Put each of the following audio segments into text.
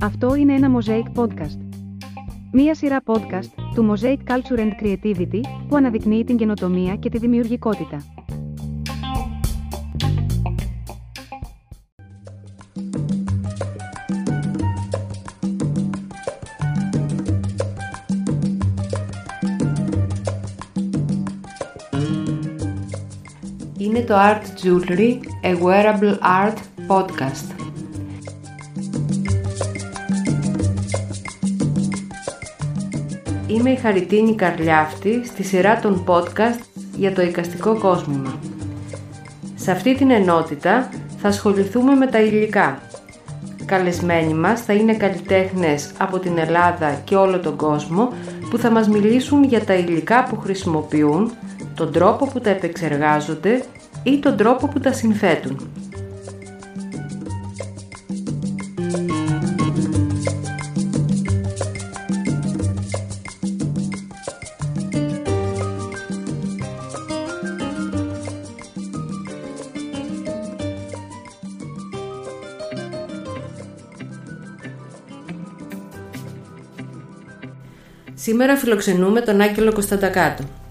Αυτό είναι ένα Mosaic Podcast. Μία σειρά podcast του Mosaic Culture and Creativity που αναδεικνύει την καινοτομία και τη δημιουργικότητα. Είναι το Art Jewelry, a wearable art podcast. Είμαι η Χαριτίνη Καρλιάφτη στη σειρά των podcast για το εικαστικό κόσμημα. Σε αυτή την ενότητα θα ασχοληθούμε με τα υλικά. Καλεσμένοι μας θα είναι καλλιτέχνες από την Ελλάδα και όλο τον κόσμο που θα μας μιλήσουν για τα υλικά που χρησιμοποιούν, τον τρόπο που τα επεξεργάζονται ή τον τρόπο που τα συνθέτουν. Σήμερα φιλοξενούμε τον Άγγελο Κωνσταντακάτο.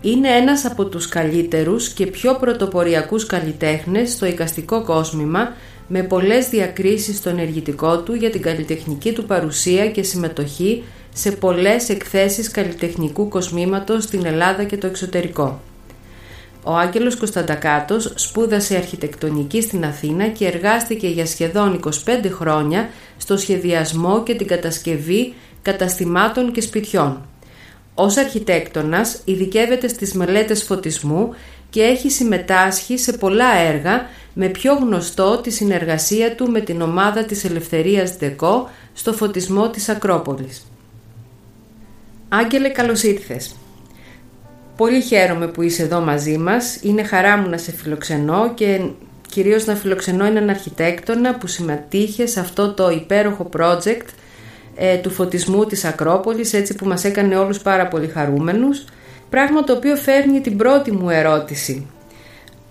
Είναι ένας από τους καλύτερους και πιο πρωτοποριακούς καλλιτέχνες στο εικαστικό κόσμημα με πολλές διακρίσεις στο ενεργητικό του για την καλλιτεχνική του παρουσία και συμμετοχή σε πολλές εκθέσεις καλλιτεχνικού κοσμήματος στην Ελλάδα και το εξωτερικό. Ο Άγγελος Κωνσταντακάτος σπούδασε αρχιτεκτονική στην Αθήνα και εργάστηκε για σχεδόν 25 χρόνια στο σχεδιασμό και την κατασκευή καταστημάτων και σπιτιών. Ως αρχιτέκτονας ειδικεύεται στις μελέτες φωτισμού και έχει συμμετάσχει σε πολλά έργα με πιο γνωστό τη συνεργασία του με την ομάδα της Ελευθερίας Δεκό στο φωτισμό της Ακρόπολης. Άγγελε καλώς ήρθες. Πολύ χαίρομαι που είσαι εδώ μαζί μας. Είναι χαρά μου να σε φιλοξενώ και κυρίως να φιλοξενώ έναν αρχιτέκτονα που συμμετείχε σε αυτό το υπέροχο project ε, του φωτισμού της Ακρόπολης έτσι που μας έκανε όλους πάρα πολύ χαρούμενους. Πράγμα το οποίο φέρνει την πρώτη μου ερώτηση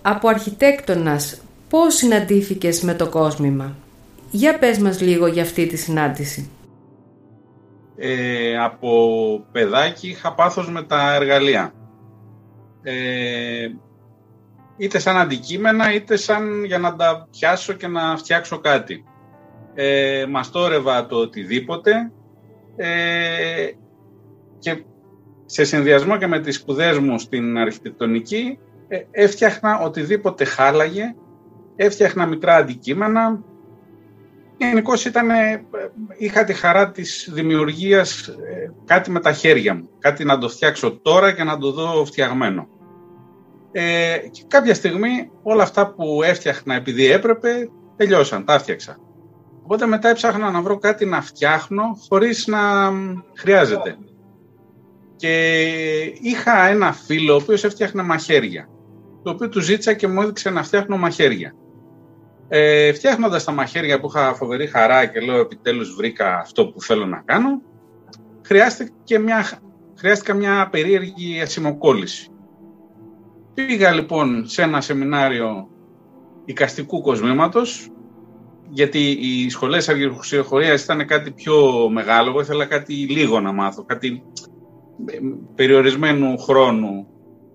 από αρχιτέκτονας. Πώς συναντήθηκες με το κόσμημα; Για πες μας λίγο για αυτή τη συνάντηση. Ε, από παιδάκι είχα πάθος με τα εργαλεία. Ε, είτε σαν αντικείμενα είτε σαν για να τα πιάσω και να φτιάξω κάτι ε, μαστόρευα το οτιδήποτε ε, και σε συνδυασμό και με τις σπουδές μου στην αρχιτεκτονική ε, έφτιαχνα οτιδήποτε χάλαγε, έφτιαχνα μικρά αντικείμενα. Γενικώς ήταν, ε, είχα τη χαρά της δημιουργίας ε, κάτι με τα χέρια μου, κάτι να το φτιάξω τώρα και να το δω φτιαγμένο. Ε, και κάποια στιγμή όλα αυτά που έφτιαχνα επειδή έπρεπε τελειώσαν, τα έφτιαξα. Οπότε μετά έψαχνα να βρω κάτι να φτιάχνω χωρίς να χρειάζεται. Και είχα ένα φίλο ο οποίος έφτιαχνε μαχαίρια. Το οποίο του ζήτησα και μου έδειξε να φτιάχνω μαχαίρια. Ε, φτιάχνοντας τα μαχαίρια που είχα φοβερή χαρά και λέω επιτέλους βρήκα αυτό που θέλω να κάνω, χρειάστηκε μια, χρειάστηκα μια περίεργη ασημοκόλληση. Πήγα λοιπόν σε ένα σεμινάριο οικαστικού κοσμήματος γιατί οι σχολές αρχαιοχωρία ήταν κάτι πιο μεγάλο. Εγώ ήθελα κάτι λίγο να μάθω, κάτι περιορισμένου χρόνου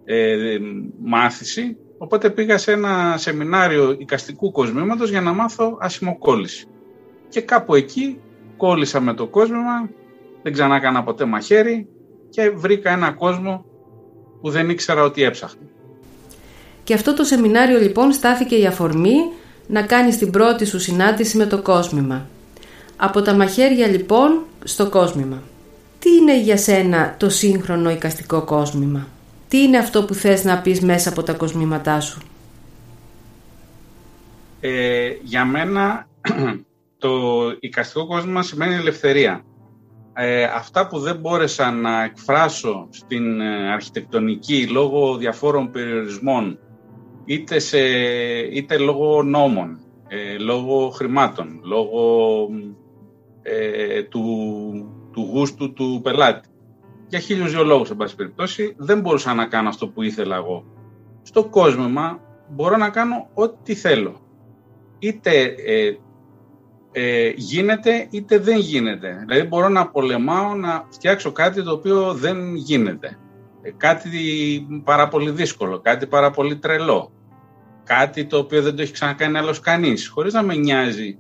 ε, μάθηση. Οπότε πήγα σε ένα σεμινάριο οικαστικού κοσμήματος για να μάθω ασημοκόλληση. Και κάπου εκεί κόλλησα με το κόσμημα, δεν ξανά έκανα ποτέ μαχαίρι και βρήκα ένα κόσμο που δεν ήξερα ότι έψαχνα. Και αυτό το σεμινάριο λοιπόν στάθηκε η αφορμή να κάνεις την πρώτη σου συνάντηση με το κόσμημα. Από τα μαχαίρια λοιπόν στο κόσμημα. Τι είναι για σένα το σύγχρονο οικαστικό κόσμημα; Τι είναι αυτό που θες να πεις μέσα από τα κοσμήματά σου; Ε, για μένα το οικαστικό κόσμημα σημαίνει ελευθερία. Ε, αυτά που δεν μπόρεσα να εκφράσω στην ε, αρχιτεκτονική λόγω διαφόρων περιορισμών είτε, σε, είτε λόγω νόμων, ε, λόγω χρημάτων, λόγω ε, του, του γούστου του πελάτη. Για χίλιους δυο λόγους, εν πάση περιπτώσει, δεν μπορούσα να κάνω αυτό που ήθελα εγώ. Στο κόσμημα μπορώ να κάνω ό,τι θέλω. είτε ε, ε, γίνεται είτε δεν γίνεται. Δηλαδή μπορώ να πολεμάω να φτιάξω κάτι το οποίο δεν γίνεται. Ε, κάτι πάρα πολύ δύσκολο, κάτι πάρα πολύ τρελό. Κάτι το οποίο δεν το έχει ξανακάνει άλλος κανείς, χωρίς να με νοιάζει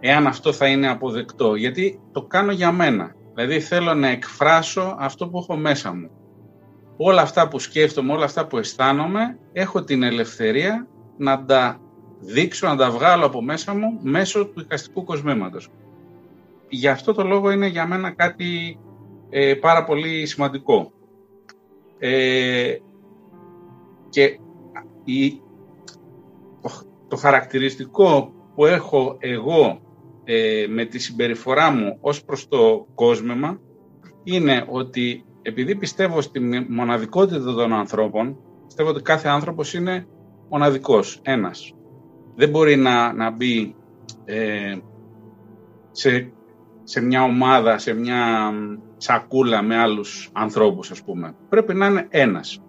εάν αυτό θα είναι αποδεκτό, γιατί το κάνω για μένα. Δηλαδή θέλω να εκφράσω αυτό που έχω μέσα μου. Όλα αυτά που σκέφτομαι, όλα αυτά που αισθάνομαι, έχω την ελευθερία να τα δείξω, να τα βγάλω από μέσα μου μέσω του εικαστικού κοσμήματος. Γι' αυτό το λόγο είναι για μένα κάτι ε, πάρα πολύ σημαντικό. Ε, και η, το, χαρακτηριστικό που έχω εγώ ε, με τη συμπεριφορά μου ως προς το κόσμημα είναι ότι επειδή πιστεύω στη μοναδικότητα των ανθρώπων, πιστεύω ότι κάθε άνθρωπος είναι μοναδικός, ένας. Δεν μπορεί να, να μπει ε, σε, σε μια ομάδα, σε μια σακούλα με άλλους ανθρώπους, ας πούμε. Πρέπει να είναι ένας.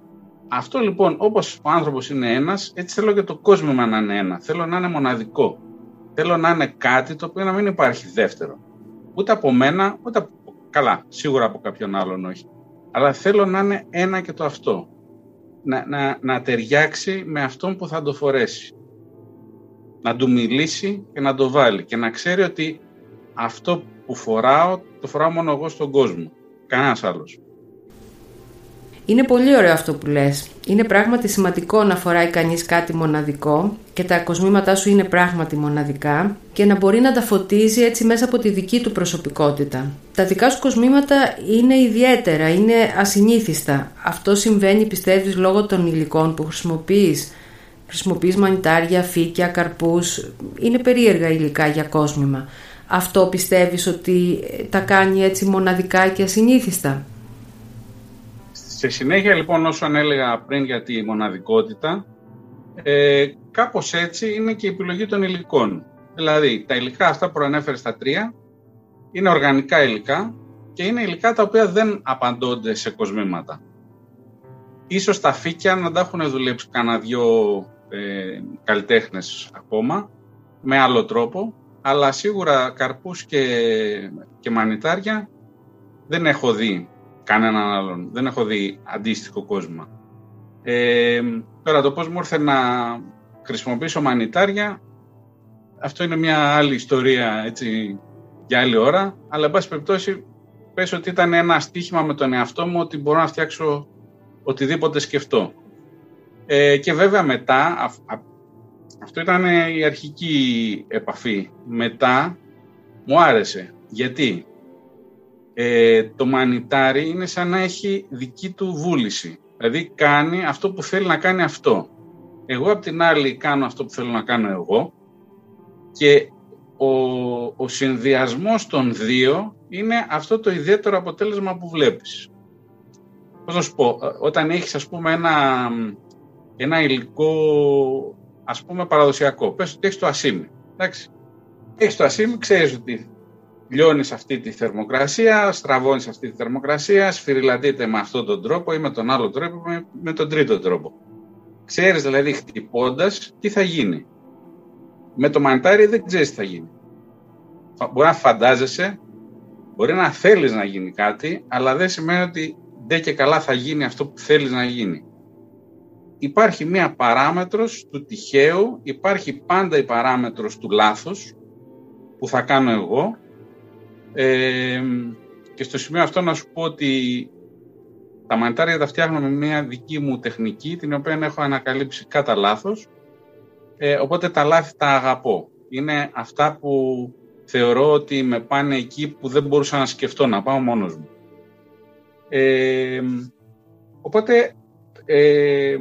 Αυτό λοιπόν, όπως ο άνθρωπος είναι ένας, έτσι θέλω και το κόσμο να είναι ένα. Θέλω να είναι μοναδικό. Θέλω να είναι κάτι το οποίο να μην υπάρχει δεύτερο. Ούτε από μένα, ούτε από... Καλά, σίγουρα από κάποιον άλλον όχι. Αλλά θέλω να είναι ένα και το αυτό. Να, να, να ταιριάξει με αυτόν που θα το φορέσει να του μιλήσει και να το βάλει και να ξέρει ότι αυτό που φοράω, το φοράω μόνο εγώ στον κόσμο. Κανένας άλλος. Είναι πολύ ωραίο αυτό που λες. Είναι πράγματι σημαντικό να φοράει κανείς κάτι μοναδικό και τα κοσμήματά σου είναι πράγματι μοναδικά και να μπορεί να τα φωτίζει έτσι μέσα από τη δική του προσωπικότητα. Τα δικά σου κοσμήματα είναι ιδιαίτερα, είναι ασυνήθιστα. Αυτό συμβαίνει πιστεύεις λόγω των υλικών που χρησιμοποιείς χρησιμοποιείς μανιτάρια, φύκια, καρπούς, είναι περίεργα υλικά για κόσμημα. Αυτό πιστεύεις ότι τα κάνει έτσι μοναδικά και ασυνήθιστα; Σε συνέχεια λοιπόν όσο έλεγα πριν για τη μοναδικότητα, ε, κάπως έτσι είναι και η επιλογή των υλικών. Δηλαδή τα υλικά αυτά που ανέφερε στα τρία είναι οργανικά υλικά και είναι υλικά τα οποία δεν απαντώνται σε κοσμήματα. Ίσως τα φύκια να τα έχουν δουλέψει κανένα δυο ε, καλλιτέχνες ακόμα, με άλλο τρόπο, αλλά σίγουρα καρπούς και, και μανιτάρια δεν έχω δει κανέναν άλλον, δεν έχω δει αντίστοιχο κόσμο. Ε, τώρα το πώς μου ήρθε να χρησιμοποιήσω μανιτάρια, αυτό είναι μια άλλη ιστορία έτσι, για άλλη ώρα, αλλά εν πάση περιπτώσει πες ότι ήταν ένα στίχημα με τον εαυτό μου ότι μπορώ να φτιάξω οτιδήποτε σκεφτώ. Ε, και βέβαια μετά, αυτό ήταν η αρχική επαφή. Μετά μου άρεσε. Γιατί; Ε, το μανιτάρι είναι σαν να έχει δική του βούληση. Δηλαδή κάνει αυτό που θέλει να κάνει αυτό. Εγώ απ' την άλλη κάνω αυτό που θέλω να κάνω εγώ και ο, ο συνδυασμός των δύο είναι αυτό το ιδιαίτερο αποτέλεσμα που βλέπεις. Πώς να σου πω, ε, όταν έχεις ας πούμε ένα ένα υλικό ας πούμε παραδοσιακό. Πες ότι έχεις το ασίμι. Εντάξει. Έχεις το ασίμι, ξέρεις ότι λιώνεις αυτή τη θερμοκρασία, στραβώνεις αυτή τη θερμοκρασία, σφυριλατείται με αυτόν τον τρόπο ή με τον άλλο τρόπο με, με τον τρίτο τρόπο. Ξέρεις δηλαδή χτυπώντας τι θα γίνει. Με το μανιτάρι δεν ξέρεις τι θα γίνει. Μπορεί να φαντάζεσαι, μπορεί να θέλεις να γίνει κάτι, αλλά δεν σημαίνει ότι δεν και καλά θα γίνει αυτό που θέλεις να γίνει υπάρχει μία παράμετρος του τυχαίου, υπάρχει πάντα η παράμετρος του λάθος που θα κάνω εγώ ε, και στο σημείο αυτό να σου πω ότι τα μανιτάρια τα φτιάχνω με μία δική μου τεχνική την οποία έχω ανακαλύψει κατά λάθος ε, οπότε τα λάθη τα αγαπώ. Είναι αυτά που θεωρώ ότι με πάνε εκεί που δεν μπορούσα να σκεφτώ, να πάω μόνος μου. Ε, οπότε ε,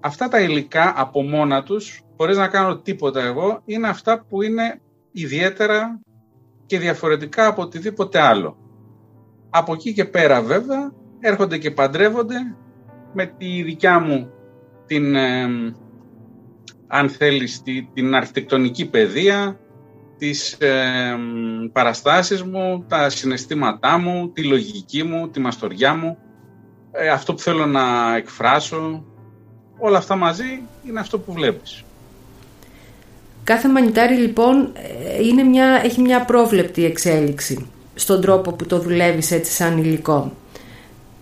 αυτά τα υλικά από μόνα τους, χωρίς να κάνω τίποτα εγώ, είναι αυτά που είναι ιδιαίτερα και διαφορετικά από οτιδήποτε άλλο. Από εκεί και πέρα βέβαια έρχονται και παντρεύονται με τη δικιά μου την, αν θέλεις, την αρχιτεκτονική παιδεία, τις ε, παραστάσεις μου, τα συναισθήματά μου, τη λογική μου, τη μαστοριά μου, ε, αυτό που θέλω να εκφράσω, όλα αυτά μαζί είναι αυτό που βλέπεις. Κάθε μανιτάρι λοιπόν ε, είναι μια, έχει μια πρόβλεπτη εξέλιξη στον τρόπο που το δουλεύεις έτσι σαν υλικό.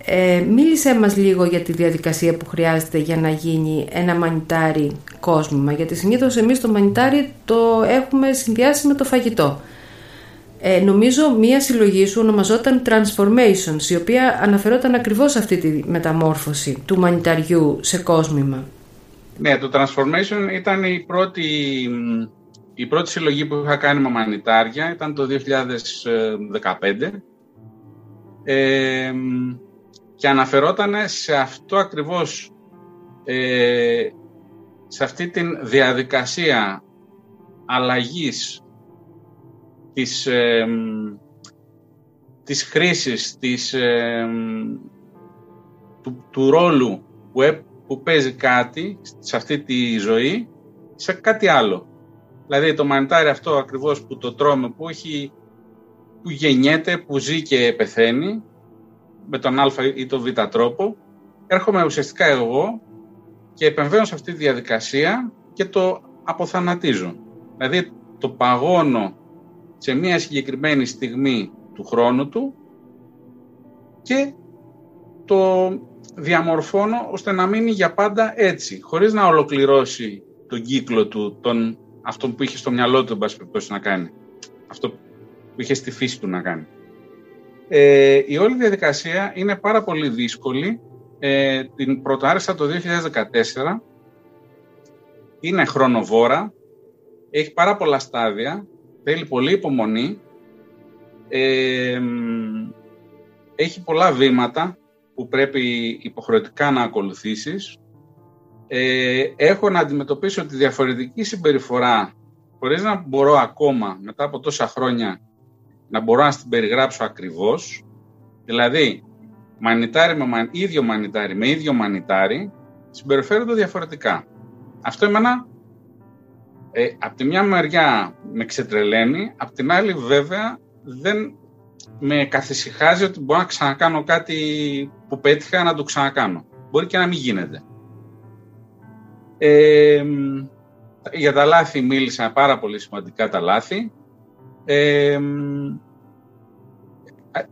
Ε, μίλησέ μας λίγο για τη διαδικασία που χρειάζεται για να γίνει ένα μανιτάρι κόσμημα, γιατί συνήθως εμείς το μανιτάρι το έχουμε συνδυάσει με το φαγητό. Ε, νομίζω μία συλλογή σου ονομαζόταν Transformations, η οποία αναφερόταν ακριβώς σε αυτή τη μεταμόρφωση του μανιταριού σε κόσμημα. Ναι, το Transformation ήταν η πρώτη, η πρώτη συλλογή που είχα κάνει με μανιτάρια, ήταν το 2015. Ε, και αναφερόταν σε αυτό ακριβώς, ε, σε αυτή τη διαδικασία αλλαγής της, ε, της χρήσης, της, ε, του, του ρόλου που, που παίζει κάτι σε αυτή τη ζωή σε κάτι άλλο. Δηλαδή το μανιτάρι αυτό ακριβώς που το τρώμε, που, έχει, που γεννιέται, που ζει και πεθαίνει, με τον α ή τον β τρόπο, έρχομαι ουσιαστικά εγώ και επεμβαίνω σε αυτή τη διαδικασία και το αποθανατίζω. Δηλαδή το παγώνω σε μια συγκεκριμένη στιγμή του χρόνου του και το διαμορφώνω ώστε να μείνει για πάντα έτσι, χωρίς να ολοκληρώσει τον κύκλο του, τον, αυτό που είχε στο μυαλό του, να κάνει. Αυτό που είχε στη φύση του να κάνει. Ε, η όλη διαδικασία είναι πάρα πολύ δύσκολη. Ε, την πρωτοάρισα το 2014. Είναι χρονοβόρα. Έχει πάρα πολλά στάδια. Θέλει πολύ υπομονή. Ε, έχει πολλά βήματα που πρέπει υποχρεωτικά να ακολουθήσεις. Ε, έχω να αντιμετωπίσω τη διαφορετική συμπεριφορά χωρίς να μπορώ ακόμα μετά από τόσα χρόνια να μπορώ να την περιγράψω ακριβώς. Δηλαδή, μανιτάρι με ίδιο μανιτάρι με ίδιο μανιτάρι συμπεριφέρονται διαφορετικά. Αυτό εμένα ε, από τη μια μεριά με ξετρελαίνει, από την άλλη βέβαια δεν με καθησυχάζει ότι μπορώ να ξανακάνω κάτι που πέτυχα να το ξανακάνω. Μπορεί και να μην γίνεται. Ε, για τα λάθη μίλησα πάρα πολύ σημαντικά τα λάθη. Ε,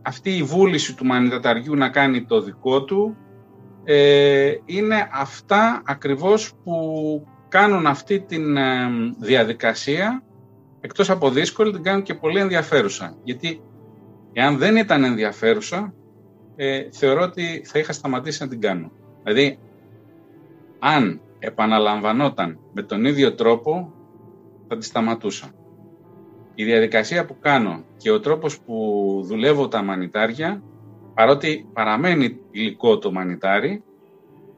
αυτή η βούληση του μανιταταριού να κάνει το δικό του ε, είναι αυτά ακριβώς που κάνουν αυτή τη ε, διαδικασία εκτός από δύσκολη την κάνουν και πολύ ενδιαφέρουσα. Γιατί εάν δεν ήταν ενδιαφέρουσα ε, θεωρώ ότι θα είχα σταματήσει να την κάνω. Δηλαδή αν επαναλαμβανόταν με τον ίδιο τρόπο θα τη σταματούσα. Η διαδικασία που κάνω και ο τρόπος που δουλεύω τα μανιτάρια, παρότι παραμένει υλικό το μανιτάρι,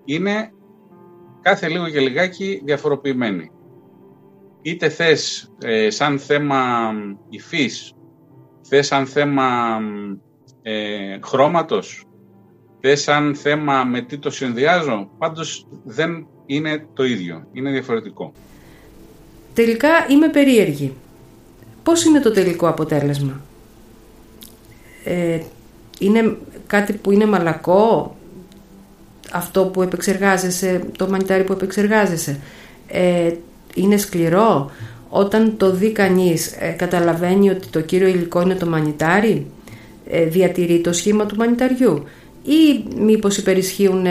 είναι κάθε λίγο και λιγάκι διαφοροποιημένη. Είτε θες ε, σαν θέμα υφής, θες σαν θέμα ε, χρώματος, θες σαν θέμα με τι το συνδυάζω, πάντως δεν είναι το ίδιο, είναι διαφορετικό. Τελικά είμαι περίεργη πώς είναι το τελικό αποτέλεσμα; Ε, είναι κάτι που είναι μαλακό, αυτό που επεξεργάζεσαι, το μανιτάρι που επεξεργάζεσαι. Ε, είναι σκληρό; Όταν το δει κανείς, ε, καταλαβαίνει ότι το κύριο υλικό είναι το μανιτάρι, ε, διατηρεί το σχήμα του μανιταριού ή μήπως υπερισχύουν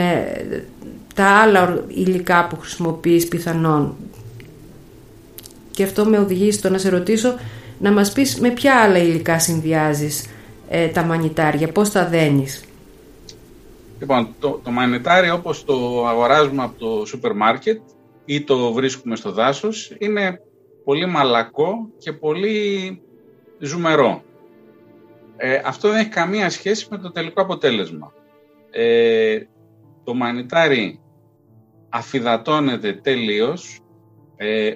τα άλλα υλικά που χρησιμοποιείς πιθανόν; Και αυτό με οδηγεί στο να σε ρωτήσω να μας πεις με ποια άλλα υλικά συνδυάζεις ε, τα μανιτάρια, πώς τα δένεις; Λοιπόν, το, το μανιτάρι όπως το αγοράζουμε από το σούπερ μάρκετ ή το βρίσκουμε στο δάσος είναι πολύ μαλακό και πολύ ζουμερό. Ε, αυτό δεν έχει καμία σχέση με το τελικό αποτέλεσμα. Ε, το μανιτάρι αφιδατώνεται τελείως, ε,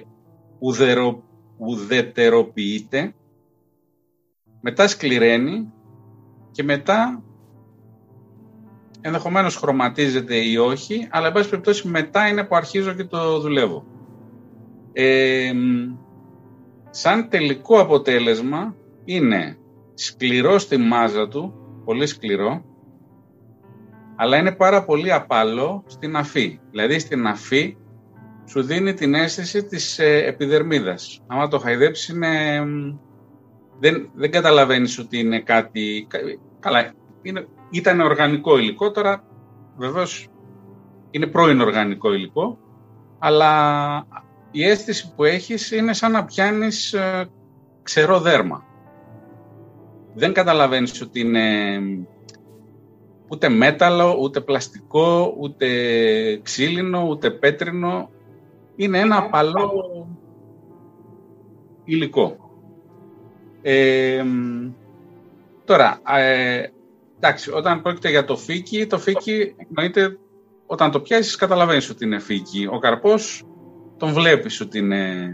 ουδερο, ουδετεροποιείται, μετά σκληραίνει και μετά ενδεχομένως χρωματίζεται ή όχι, αλλά εν πάση περιπτώσει μετά είναι που αρχίζω και το δουλεύω. Ε, σαν τελικό αποτέλεσμα είναι σκληρό στη μάζα του, πολύ σκληρό, αλλά είναι πάρα πολύ απαλό στην αφή. Δηλαδή στην αφή σου δίνει την αίσθηση της ε, επιδερμίδας. Άμα το χαϊδέψεις είναι... Δεν, δεν καταλαβαίνεις ότι είναι κάτι... Καλά, είναι, ήταν οργανικό υλικό, τώρα βεβαίως είναι πρώην οργανικό υλικό, αλλά η αίσθηση που έχεις είναι σαν να πιάνεις ε, ξερό δέρμα. Δεν καταλαβαίνεις ότι είναι ούτε μέταλλο, ούτε πλαστικό, ούτε ξύλινο, ούτε πέτρινο. Είναι ένα απαλό υλικό. Ε, τώρα, ε, εντάξει, όταν πρόκειται για το φύκι, το φύκι εννοείται όταν το πιάσεις καταλαβαίνεις ότι είναι φύκι. Ο καρπός τον βλέπεις ότι είναι,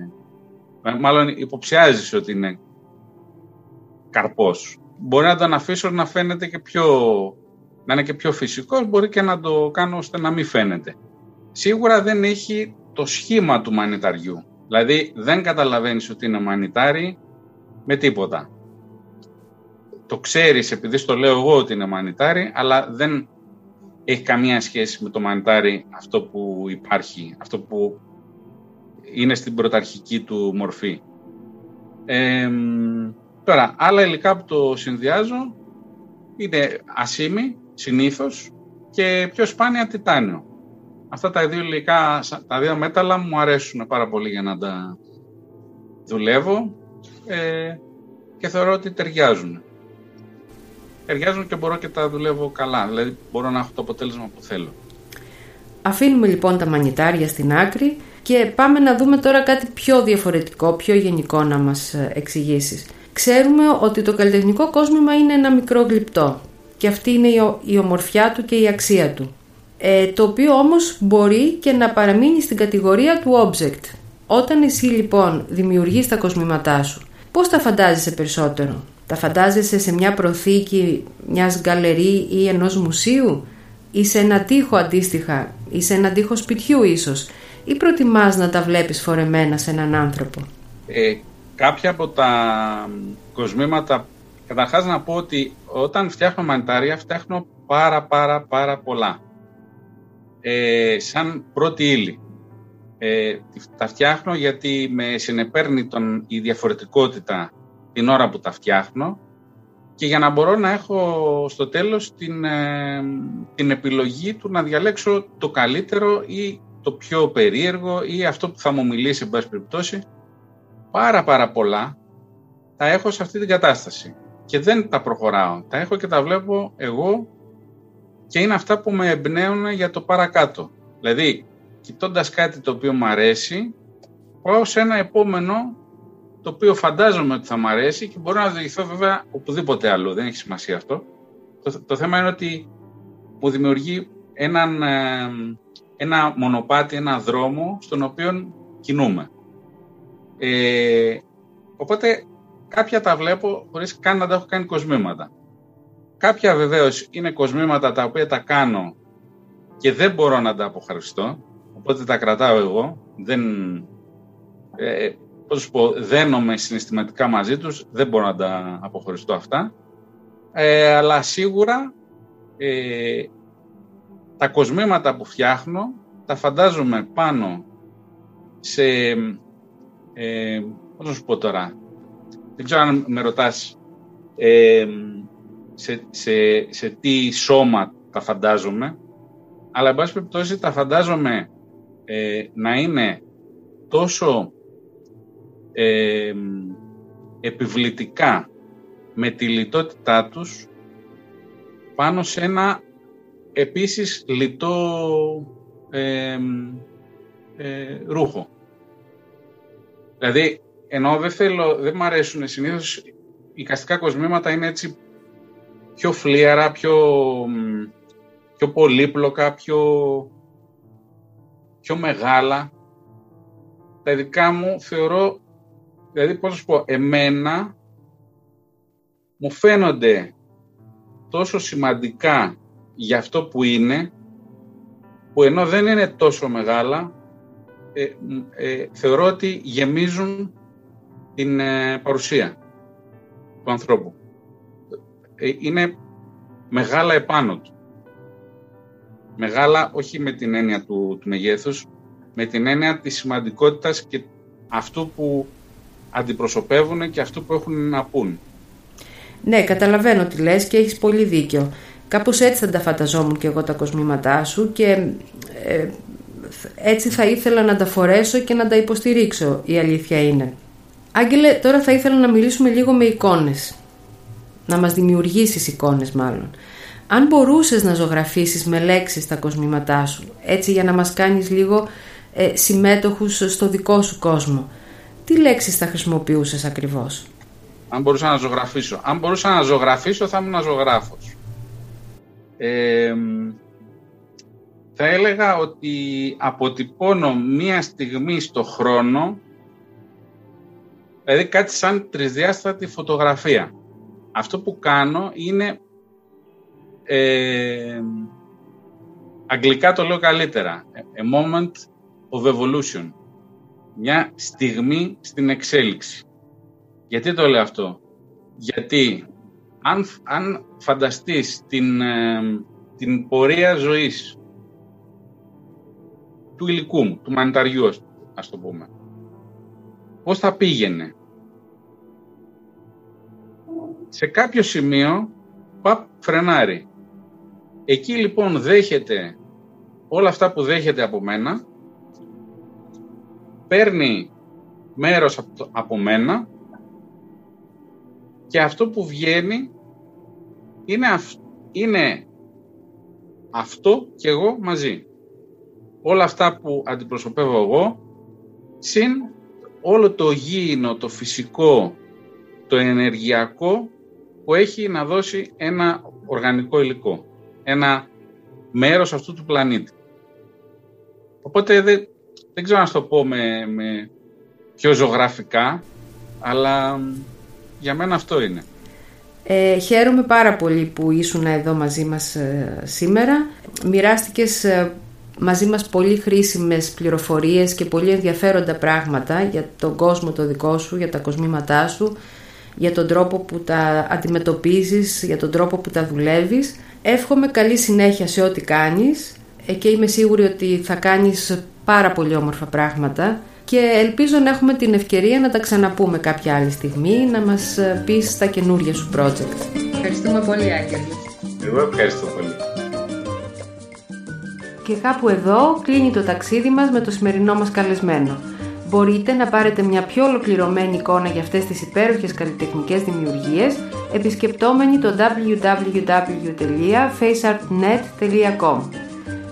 μάλλον υποψιάζεις ότι είναι καρπός. Μπορεί να τον αφήσω να φαίνεται και πιο, να είναι και πιο φυσικός, μπορεί και να το κάνω ώστε να μην φαίνεται. Σίγουρα δεν έχει το σχήμα του μανιταριού. Δηλαδή δεν καταλαβαίνεις ότι είναι μανιτάρι με τίποτα. Το ξέρεις επειδή στο λέω εγώ ότι είναι μανιτάρι, αλλά δεν έχει καμία σχέση με το μανιτάρι αυτό που υπάρχει, αυτό που είναι στην πρωταρχική του μορφή. τώρα, άλλα υλικά που το συνδυάζω είναι ασίμι, συνήθως, και πιο σπάνια τιτάνιο. Αυτά τα δύο υλικά, τα δύο μέταλλα μου αρέσουν πάρα πολύ για να τα δουλεύω ε, και θεωρώ ότι ταιριάζουν. Ταιριάζουν και μπορώ και τα δουλεύω καλά, δηλαδή μπορώ να έχω το αποτέλεσμα που θέλω. Αφήνουμε λοιπόν τα μανιτάρια στην άκρη και πάμε να δούμε τώρα κάτι πιο διαφορετικό, πιο γενικό να μας ε, εξηγήσεις. Ξέρουμε ότι το καλλιτεχνικό κόσμημα είναι ένα μικρό γλυπτό και αυτή είναι η ομορφιά του και η αξία του. Ε, το οποίο όμως μπορεί και να παραμείνει στην κατηγορία του object. Όταν εσύ λοιπόν δημιουργείς τα κοσμήματά σου, πώς τα φαντάζεσαι περισσότερο; Τα φαντάζεσαι σε μια προθήκη μιας γκαλερί ή ενός μουσείου; Ή σε ένα τείχο αντίστοιχα; Ή σε ένα τείχο σπιτιού ίσως; Ή προτιμάς να τα βλέπεις φορεμένα σε έναν άνθρωπο; Ε, κάποια από τα κοσμήματα, καταρχάς να πω ότι όταν φτιάχνω μανιτάρια φτιάχνω πάρα πάρα πάρα πολλά. Ε, σαν πρώτη ύλη. Ε, τα φτιάχνω γιατί με συνεπέρνει τον, η διαφορετικότητα την ώρα που τα φτιάχνω και για να μπορώ να έχω στο τέλος την, ε, την επιλογή του να διαλέξω το καλύτερο ή το πιο περίεργο ή αυτό που θα μου μιλήσει, εν πάση περιπτώσει, πάρα πάρα πολλά τα έχω σε αυτή την κατάσταση και δεν τα προχωράω. Τα έχω και τα βλέπω εγώ και είναι αυτά που με εμπνέουν για το παρακάτω. Δηλαδή, κοιτώντας κάτι το οποίο μου αρέσει, πάω σε ένα επόμενο το οποίο φαντάζομαι ότι θα μου αρέσει και μπορώ να διηγηθώ βέβαια οπουδήποτε άλλο, δεν έχει σημασία αυτό. Το, το θέμα είναι ότι μου δημιουργεί έναν, ε, ένα μονοπάτι, ένα δρόμο στον οποίο κινούμε. Ε, οπότε κάποια τα βλέπω χωρίς καν να τα έχω κάνει κοσμήματα. Κάποια βεβαίως είναι κοσμήματα τα οποία τα κάνω και δεν μπορώ να τα αποχαριστώ, οπότε τα κρατάω εγώ. Δεν, ε, πώς πω, δένομαι συναισθηματικά μαζί τους, δεν μπορώ να τα αποχωριστώ αυτά. Ε, αλλά σίγουρα ε, τα κοσμήματα που φτιάχνω τα φαντάζομαι πάνω σε... Ε, πώς να σου πω τώρα, δεν ξέρω αν με ρωτάς ε, σε, σε, σε τι σώμα τα φαντάζομαι, αλλά εν πάση περιπτώσει τα φαντάζομαι ε, να είναι τόσο ε, επιβλητικά με τη λιτότητά τους πάνω σε ένα επίσης λιτό ε, ρούχο. Δηλαδή, ενώ δεν θέλω, δεν μου αρέσουν συνήθως, οι καστικά κοσμήματα είναι έτσι πιο φλίαρα, πιο, πιο πολύπλοκα, πιο, πιο μεγάλα. Τα δικά μου θεωρώ, δηλαδή πώς να σου πω, εμένα μου φαίνονται τόσο σημαντικά για αυτό που είναι, που ενώ δεν είναι τόσο μεγάλα, ε, ε, θεωρώ ότι γεμίζουν την ε, παρουσία του ανθρώπου. Ε, είναι μεγάλα επάνω του. Μεγάλα όχι με την έννοια του, του μεγέθους, με την έννοια της σημαντικότητας και αυτού που αντιπροσωπεύουν και αυτού που έχουν να πούν. Ναι, καταλαβαίνω τι λες και έχεις πολύ δίκιο. Κάπως έτσι θα τα φανταζόμουν και εγώ τα κοσμήματά σου και ε, έτσι θα ήθελα να τα φορέσω και να τα υποστηρίξω, η αλήθεια είναι. Άγγελε, τώρα θα ήθελα να μιλήσουμε λίγο με εικόνες. Να μας δημιουργήσεις εικόνες μάλλον. Αν μπορούσες να ζωγραφίσεις με λέξεις τα κοσμήματά σου, έτσι για να μας κάνεις λίγο ε, συμμέτοχους στο δικό σου κόσμο, τι λέξεις θα χρησιμοποιούσες ακριβώς; Αν μπορούσα να ζωγραφίσω. Αν μπορούσα να ζωγραφίσω θα ήμουν ζωγράφος. Ε, θα έλεγα ότι αποτυπώνω μία στιγμή στο χρόνο, δηλαδή κάτι σαν τρισδιάστατη φωτογραφία. Αυτό που κάνω είναι, ε, αγγλικά το λέω καλύτερα, a moment of evolution. Μια στιγμή στην εξέλιξη. Γιατί το λέω αυτό; Γιατί αν, αν φανταστείς την, ε, την πορεία ζωής του υλικού μου, του μανιταριού, ας το πούμε. Πώς θα πήγαινε; Σε κάποιο σημείο, παπ, φρενάρει. Εκεί λοιπόν δέχεται όλα αυτά που δέχεται από μένα, παίρνει μέρος από μένα και αυτό που βγαίνει είναι, είναι αυτό και εγώ μαζί όλα αυτά που αντιπροσωπεύω εγώ, συν όλο το γήινο, το φυσικό, το ενεργειακό που έχει να δώσει ένα οργανικό υλικό, ένα μέρος αυτού του πλανήτη. Οπότε δεν, δεν ξέρω να το πω με, με πιο ζωγραφικά, αλλά για μένα αυτό είναι. Ε, χαίρομαι πάρα πολύ που ήσουν εδώ μαζί μας ε, σήμερα. Μοιράστηκες ε, μαζί μας πολύ χρήσιμες πληροφορίες και πολύ ενδιαφέροντα πράγματα για τον κόσμο το δικό σου, για τα κοσμήματά σου, για τον τρόπο που τα αντιμετωπίζεις, για τον τρόπο που τα δουλεύεις. Εύχομαι καλή συνέχεια σε ό,τι κάνεις ε, και είμαι σίγουρη ότι θα κάνεις πάρα πολύ όμορφα πράγματα και ελπίζω να έχουμε την ευκαιρία να τα ξαναπούμε κάποια άλλη στιγμή, να μας ε, πεις τα καινούργια σου project. Ευχαριστούμε πολύ Άγγελ. Εγώ ευχαριστώ πολύ. Και κάπου εδώ κλείνει το ταξίδι μας με το σημερινό μας καλεσμένο. Μπορείτε να πάρετε μια πιο ολοκληρωμένη εικόνα για αυτές τις υπέροχες καλλιτεχνικές δημιουργίες επισκεπτόμενοι το www.faceartnet.com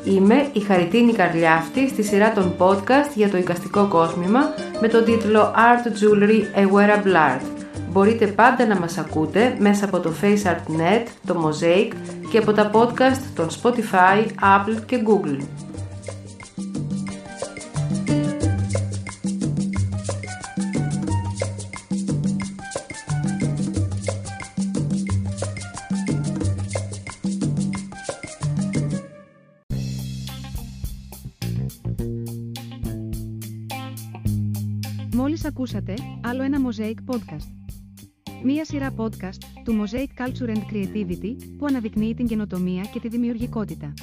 Είμαι η Χαριτίνη Καρλιάφτη στη σειρά των podcast για το εικαστικό κόσμημα με τον τίτλο Art Jewelry A Wearable Art μπορείτε πάντα να μας ακούτε μέσα από το FaceArtNet, το Mosaic και από τα podcast των Spotify, Apple και Google. Ακούσατε άλλο ένα Mosaic Podcast. Μία σειρά podcast του Mosaic Culture and Creativity που αναδεικνύει την καινοτομία και τη δημιουργικότητα.